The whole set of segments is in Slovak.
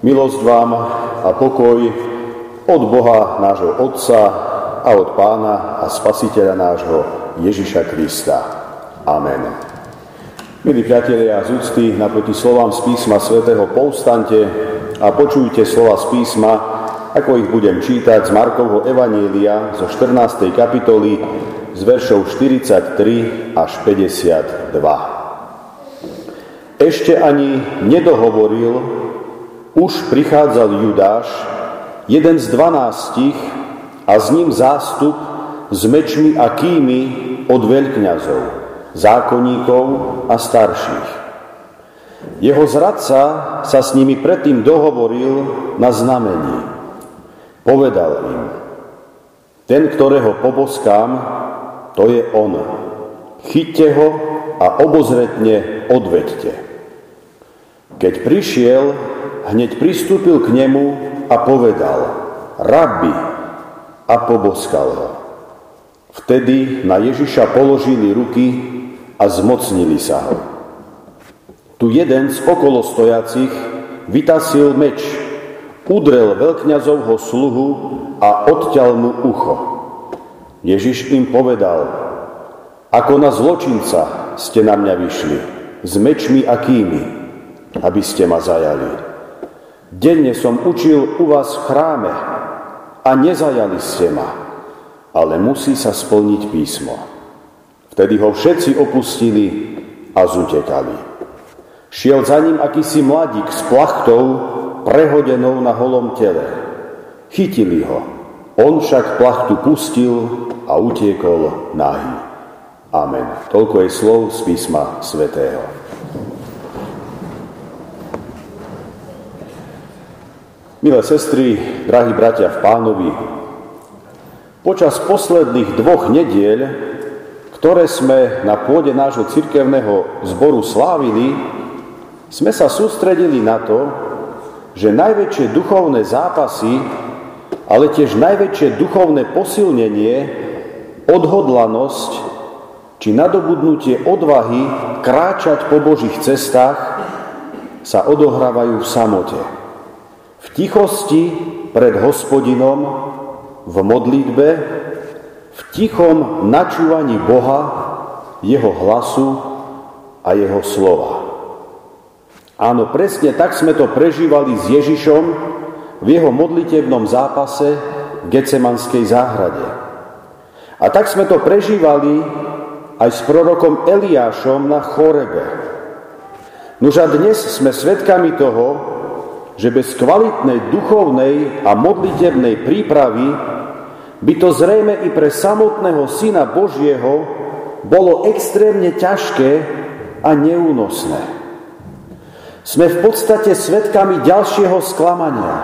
Milosť vám a pokoj od Boha nášho Otca a od Pána a Spasiteľa nášho Ježiša Krista. Amen. Milí priatelia z úcty, naproti slovám z písma svätého povstante a počujte slova z písma, ako ich budem čítať z Markovho Evanielia zo 14. kapitoly z veršov 43 až 52. Ešte ani nedohovoril už prichádzal Judáš, jeden z dvanástich a s ním zástup s mečmi a kými od veľkňazov, zákonníkov a starších. Jeho zradca sa s nimi predtým dohovoril na znamení. Povedal im, ten, ktorého poboskám, to je on. Chyťte ho a obozretne odvedte. Keď prišiel, hneď pristúpil k nemu a povedal, Rabbi, a poboskal ho. Vtedy na Ježiša položili ruky a zmocnili sa ho. Tu jeden z okolo stojacich vytasil meč, udrel veľkňazovho sluhu a odťal mu ucho. Ježiš im povedal, ako na zločinca ste na mňa vyšli, s mečmi a kými, aby ste ma zajali. Denne som učil u vás v chráme a nezajali ste ma, ale musí sa splniť písmo. Vtedy ho všetci opustili a zutekali. Šiel za ním akýsi mladík s plachtou prehodenou na holom tele. Chytili ho. On však plachtu pustil a utiekol nahý. Amen. Toľko je slov z písma svätého. Milé sestry, drahí bratia v pánovi, počas posledných dvoch nediel, ktoré sme na pôde nášho cirkevného zboru slávili, sme sa sústredili na to, že najväčšie duchovné zápasy, ale tiež najväčšie duchovné posilnenie, odhodlanosť či nadobudnutie odvahy kráčať po Božích cestách sa odohrávajú v samote tichosti pred hospodinom, v modlitbe, v tichom načúvaní Boha, Jeho hlasu a Jeho slova. Áno, presne tak sme to prežívali s Ježišom v jeho modlitebnom zápase v Gecemanskej záhrade. A tak sme to prežívali aj s prorokom Eliášom na Chorebe. Nož a dnes sme svedkami toho, že bez kvalitnej duchovnej a modlitebnej prípravy by to zrejme i pre samotného Syna Božieho bolo extrémne ťažké a neúnosné. Sme v podstate svetkami ďalšieho sklamania,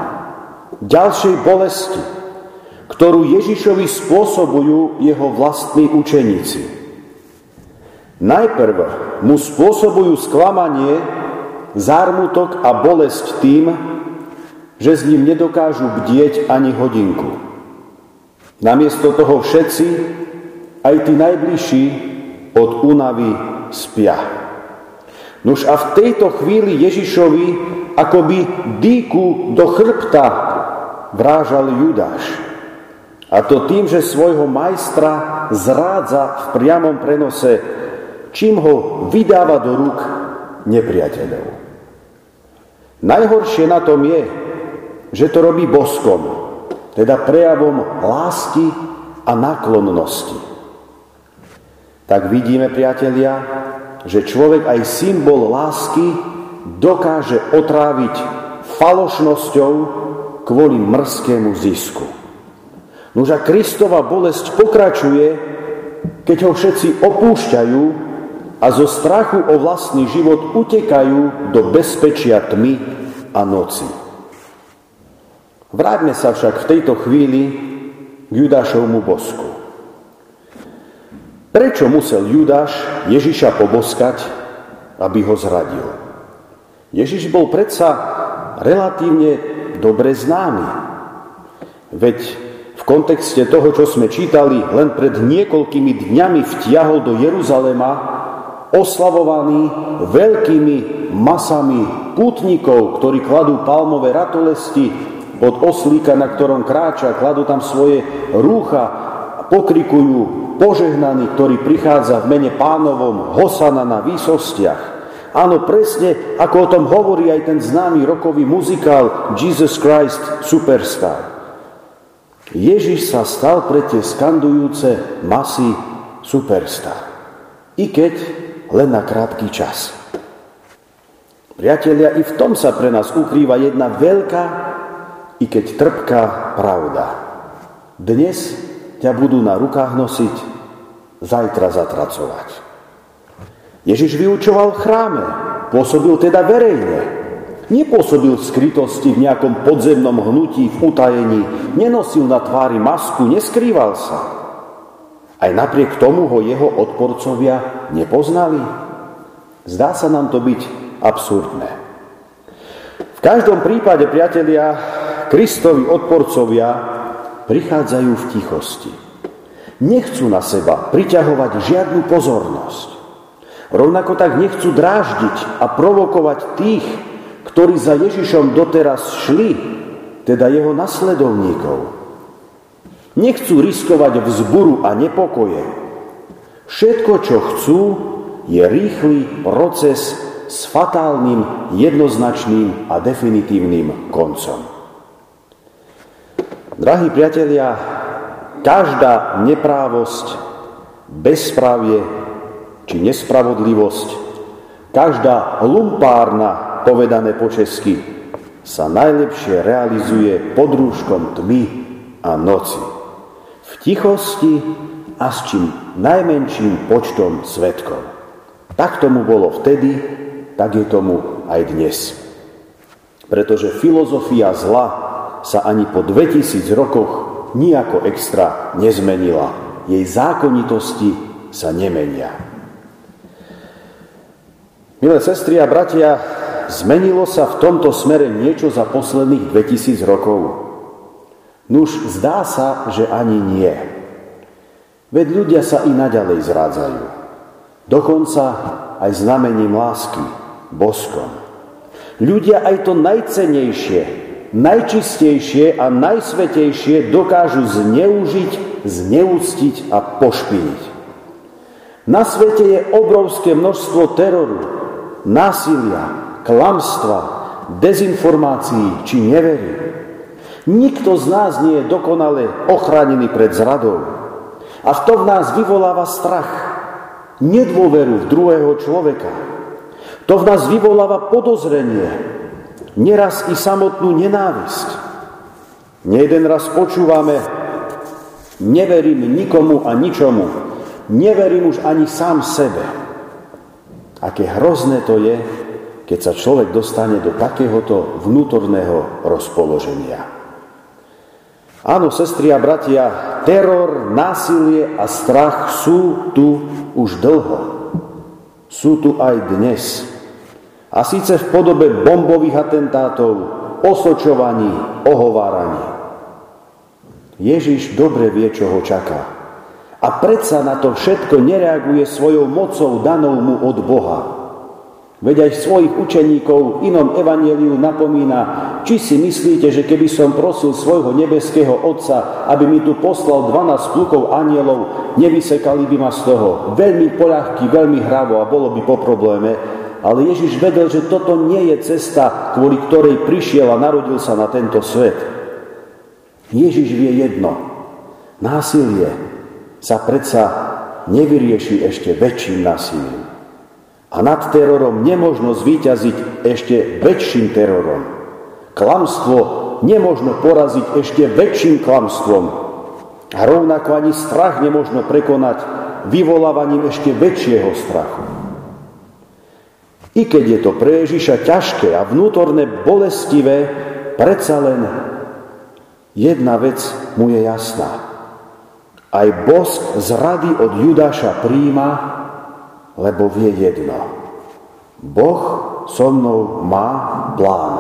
ďalšej bolesti, ktorú Ježišovi spôsobujú jeho vlastní učeníci. Najprv mu spôsobujú sklamanie zármutok a bolesť tým, že s ním nedokážu bdieť ani hodinku. Namiesto toho všetci, aj tí najbližší, od únavy spia. Nuž a v tejto chvíli Ježišovi akoby dýku do chrbta vrážal Judáš. A to tým, že svojho majstra zrádza v priamom prenose, čím ho vydáva do rúk nepriateľov. Najhoršie na tom je, že to robí boskom, teda prejavom lásky a náklonnosti. Tak vidíme, priatelia, že človek aj symbol lásky dokáže otráviť falošnosťou kvôli mrskému zisku. Nož a Kristova bolesť pokračuje, keď ho všetci opúšťajú a zo strachu o vlastný život utekajú do bezpečia tmy a noci. Vráťme sa však v tejto chvíli k Judášovmu bosku. Prečo musel Judáš Ježiša poboskať, aby ho zradil? Ježiš bol predsa relatívne dobre známy. Veď v kontexte toho, čo sme čítali, len pred niekoľkými dňami vtiahol do Jeruzalema oslavovaný veľkými masami pútnikov, ktorí kladú palmové ratolesti pod oslíka, na ktorom kráča, kladú tam svoje rúcha, pokrikujú požehnaný, ktorý prichádza v mene pánovom, Hosana na výsostiach. Áno, presne ako o tom hovorí aj ten známy rokový muzikál Jesus Christ Superstar. Ježiš sa stal pre tie skandujúce masy superstar. I keď len na krátky čas. Priatelia, i v tom sa pre nás ukrýva jedna veľká, i keď trpká pravda. Dnes ťa budú na rukách nosiť, zajtra zatracovať. Ježiš vyučoval v chráme, pôsobil teda verejne, Nepôsobil v skrytosti v nejakom podzemnom hnutí, v utajení, nenosil na tvári masku, neskrýval sa. Aj napriek tomu ho jeho odporcovia nepoznali. Zdá sa nám to byť absurdné. V každom prípade, priatelia, Kristovi odporcovia prichádzajú v tichosti. Nechcú na seba priťahovať žiadnu pozornosť. Rovnako tak nechcú dráždiť a provokovať tých, ktorí za Ježišom doteraz šli, teda jeho nasledovníkov. Nechcú riskovať vzburu a nepokoje. Všetko, čo chcú, je rýchly proces s fatálnym, jednoznačným a definitívnym koncom. Drahí priatelia, každá neprávosť, bezprávie či nespravodlivosť, každá lumpárna povedané po česky, sa najlepšie realizuje pod rúškom tmy a noci. Tichosti a s čím najmenším počtom svetkov. Tak tomu bolo vtedy, tak je tomu aj dnes. Pretože filozofia zla sa ani po 2000 rokoch nijako extra nezmenila. Jej zákonitosti sa nemenia. Milé sestry a bratia, zmenilo sa v tomto smere niečo za posledných 2000 rokov? Nuž zdá sa, že ani nie. Veď ľudia sa i naďalej zrádzajú. Dokonca aj znamením lásky, boskom. Ľudia aj to najcenejšie, najčistejšie a najsvetejšie dokážu zneužiť, zneúctiť a pošpiniť. Na svete je obrovské množstvo teroru, násilia, klamstva, dezinformácií či nevery. Nikto z nás nie je dokonale ochránený pred zradou. A to v nás vyvoláva strach, nedôveru v druhého človeka. To v nás vyvoláva podozrenie, neraz i samotnú nenávisť. Nejeden raz počúvame, neverím nikomu a ničomu, neverím už ani sám sebe. Aké hrozné to je, keď sa človek dostane do takéhoto vnútorného rozpoloženia. Áno, sestri a bratia, teror, násilie a strach sú tu už dlho. Sú tu aj dnes. A síce v podobe bombových atentátov, osočovaní, ohováraní. Ježiš dobre vie, čo ho čaká. A predsa na to všetko nereaguje svojou mocou danou mu od Boha, Veď aj svojich učeníkov v inom evaneliu napomína, či si myslíte, že keby som prosil svojho nebeského Otca, aby mi tu poslal 12 plukov anielov, nevysekali by ma z toho. Veľmi poľahky, veľmi hravo a bolo by po probléme. Ale Ježiš vedel, že toto nie je cesta, kvôli ktorej prišiel a narodil sa na tento svet. Ježiš vie jedno. Násilie sa predsa nevyrieši ešte väčším násilím. A nad terorom nemožno zvíťaziť ešte väčším terorom. Klamstvo nemožno poraziť ešte väčším klamstvom. A rovnako ani strach nemožno prekonať vyvolávaním ešte väčšieho strachu. I keď je to pre Ježiša ťažké a vnútorné bolestivé, predsa len jedna vec mu je jasná. Aj bosk z rady od Judáša príjma lebo vie jedno. Boh so mnou má plán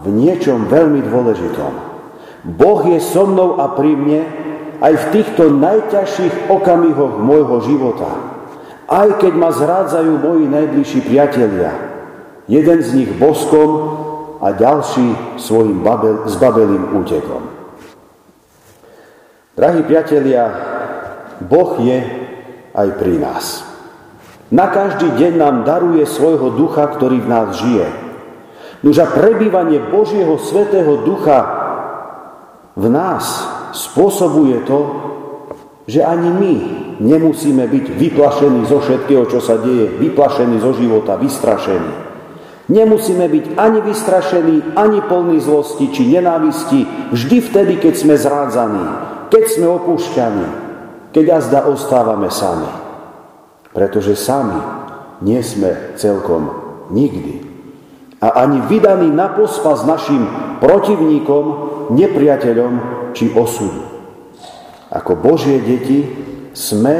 v niečom veľmi dôležitom. Boh je so mnou a pri mne aj v týchto najťažších okamihoch môjho života. Aj keď ma zrádzajú moji najbližší priatelia, jeden z nich boskom a ďalší svojim babel, zbabelým útekom. Drahí priatelia, Boh je aj pri nás. Na každý deň nám daruje svojho ducha, ktorý v nás žije. Nož a prebývanie Božieho svetého ducha v nás spôsobuje to, že ani my nemusíme byť vyplašení zo všetkého, čo sa deje, vyplašení zo života, vystrašení. Nemusíme byť ani vystrašení, ani plní zlosti či nenávisti, vždy vtedy, keď sme zrádzaní, keď sme opúšťaní, keď azda ostávame sami. Pretože sami nie sme celkom nikdy. A ani vydaní na pospa s našim protivníkom, nepriateľom či osudu. Ako Božie deti sme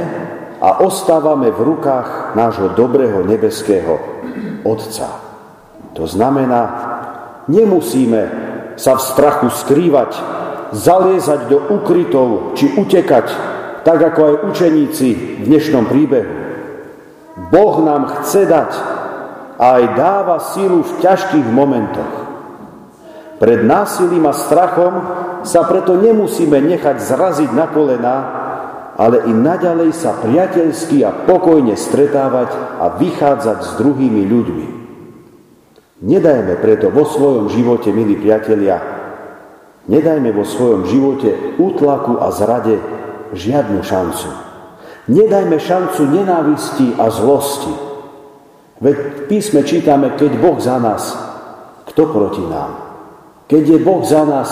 a ostávame v rukách nášho dobrého nebeského Otca. To znamená, nemusíme sa v strachu skrývať, zaliezať do ukrytov či utekať, tak ako aj učeníci v dnešnom príbehu. Boh nám chce dať a aj dáva sílu v ťažkých momentoch. Pred násilím a strachom sa preto nemusíme nechať zraziť na kolena, ale i naďalej sa priateľsky a pokojne stretávať a vychádzať s druhými ľuďmi. Nedajme preto vo svojom živote, milí priatelia, nedajme vo svojom živote útlaku a zrade žiadnu šancu. Nedajme šancu nenávisti a zlosti. Veď v písme čítame, keď Boh za nás, kto proti nám? Keď je Boh za nás,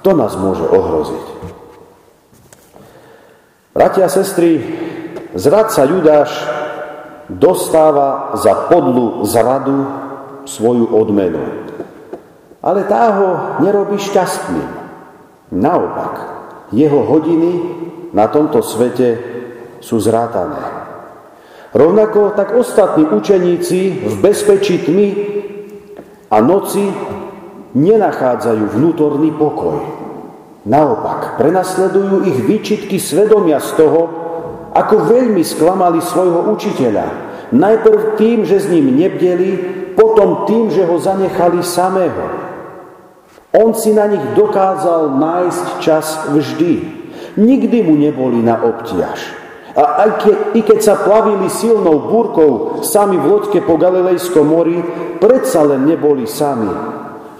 kto nás môže ohroziť? Bratia a sestry, zradca Judáš dostáva za podlu zradu svoju odmenu. Ale tá ho nerobí šťastným. Naopak, jeho hodiny na tomto svete sú zrátané. Rovnako tak ostatní učeníci v bezpečí tmy a noci nenachádzajú vnútorný pokoj. Naopak, prenasledujú ich výčitky svedomia z toho, ako veľmi sklamali svojho učiteľa. Najprv tým, že s ním nebdeli, potom tým, že ho zanechali samého. On si na nich dokázal nájsť čas vždy. Nikdy mu neboli na obtiaž. A aj keď, i keď sa plavili silnou búrkou sami v loďke po Galilejskom mori, predsa len neboli sami.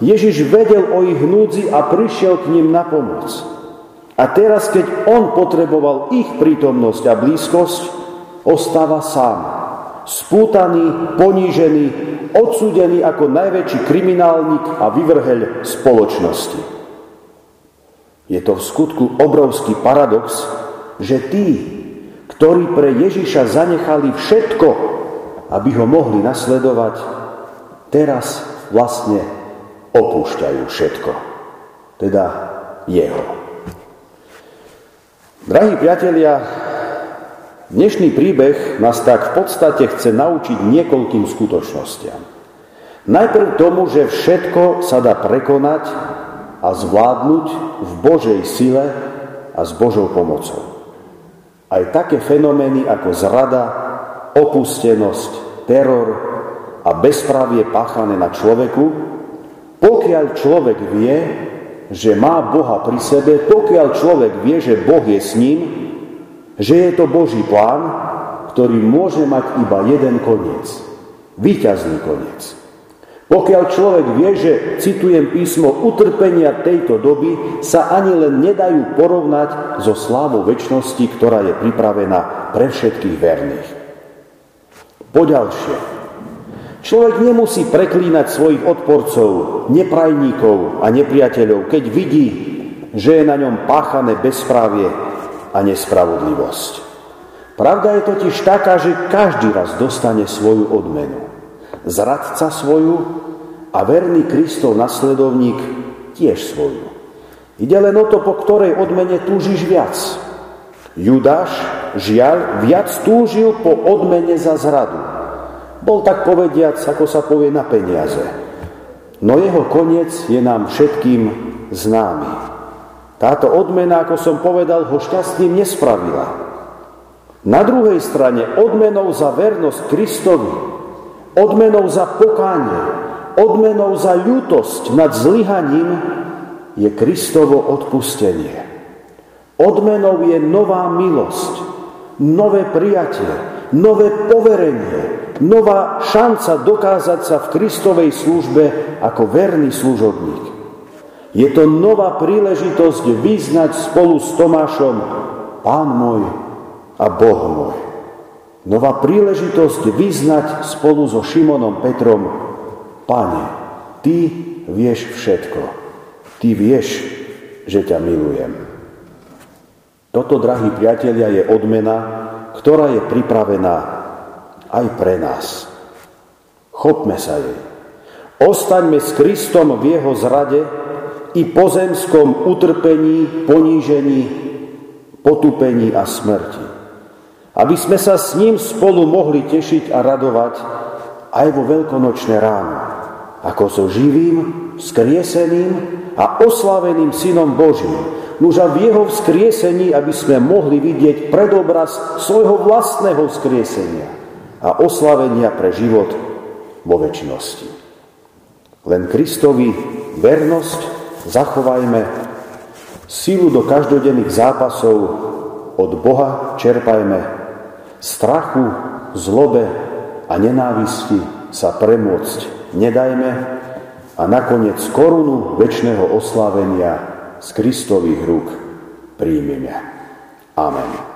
Ježiš vedel o ich núdzi a prišiel k ním na pomoc. A teraz, keď on potreboval ich prítomnosť a blízkosť, ostáva sám spútaný, ponížený, odsúdený ako najväčší kriminálnik a vyvrheľ spoločnosti. Je to v skutku obrovský paradox, že tí, ktorí pre Ježiša zanechali všetko, aby ho mohli nasledovať, teraz vlastne opúšťajú všetko. Teda jeho. Drahí priatelia, Dnešný príbeh nás tak v podstate chce naučiť niekoľkým skutočnostiam. Najprv tomu, že všetko sa dá prekonať a zvládnuť v Božej sile a s Božou pomocou. Aj také fenomény ako zrada, opustenosť, teror a bezpravie páchané na človeku, pokiaľ človek vie, že má Boha pri sebe, pokiaľ človek vie, že Boh je s ním, že je to Boží plán, ktorý môže mať iba jeden koniec. Výťazný koniec. Pokiaľ človek vie, že, citujem písmo, utrpenia tejto doby sa ani len nedajú porovnať so slávou väčšnosti, ktorá je pripravená pre všetkých verných. Poďalšie. Človek nemusí preklínať svojich odporcov, neprajníkov a nepriateľov, keď vidí, že je na ňom páchané bezprávie a nespravodlivosť. Pravda je totiž taká, že každý raz dostane svoju odmenu. Zradca svoju a verný Kristov nasledovník tiež svoju. Ide len o to, po ktorej odmene túžiš viac. Judáš, žiaľ, viac túžil po odmene za zradu. Bol tak povediac, ako sa povie na peniaze. No jeho koniec je nám všetkým známy. Táto odmena, ako som povedal, ho šťastným nespravila. Na druhej strane odmenou za vernosť Kristovi odmenou za pokánie, odmenou za ľutosť nad zlyhaním je Kristovo odpustenie. Odmenou je nová milosť, nové prijatie, nové poverenie, nová šanca dokázať sa v Kristovej službe ako verný služobník. Je to nová príležitosť vyznať spolu s Tomášom Pán môj a Boh môj. Nová príležitosť vyznať spolu so Šimonom Petrom Pane, Ty vieš všetko. Ty vieš, že ťa milujem. Toto, drahí priatelia, je odmena, ktorá je pripravená aj pre nás. Chopme sa jej. Ostaňme s Kristom v jeho zrade, i pozemskom utrpení, ponížení, potupení a smrti. Aby sme sa s ním spolu mohli tešiť a radovať aj vo veľkonočné ráno, ako so živým, skrieseným a oslaveným Synom Božím. Nuž v jeho vzkriesení, aby sme mohli vidieť predobraz svojho vlastného vzkriesenia a oslavenia pre život vo väčšnosti. Len Kristovi vernosť zachovajme silu do každodenných zápasov, od Boha čerpajme, strachu, zlobe a nenávisti sa premôcť nedajme a nakoniec korunu väčšného oslávenia z Kristových rúk príjmime. Amen.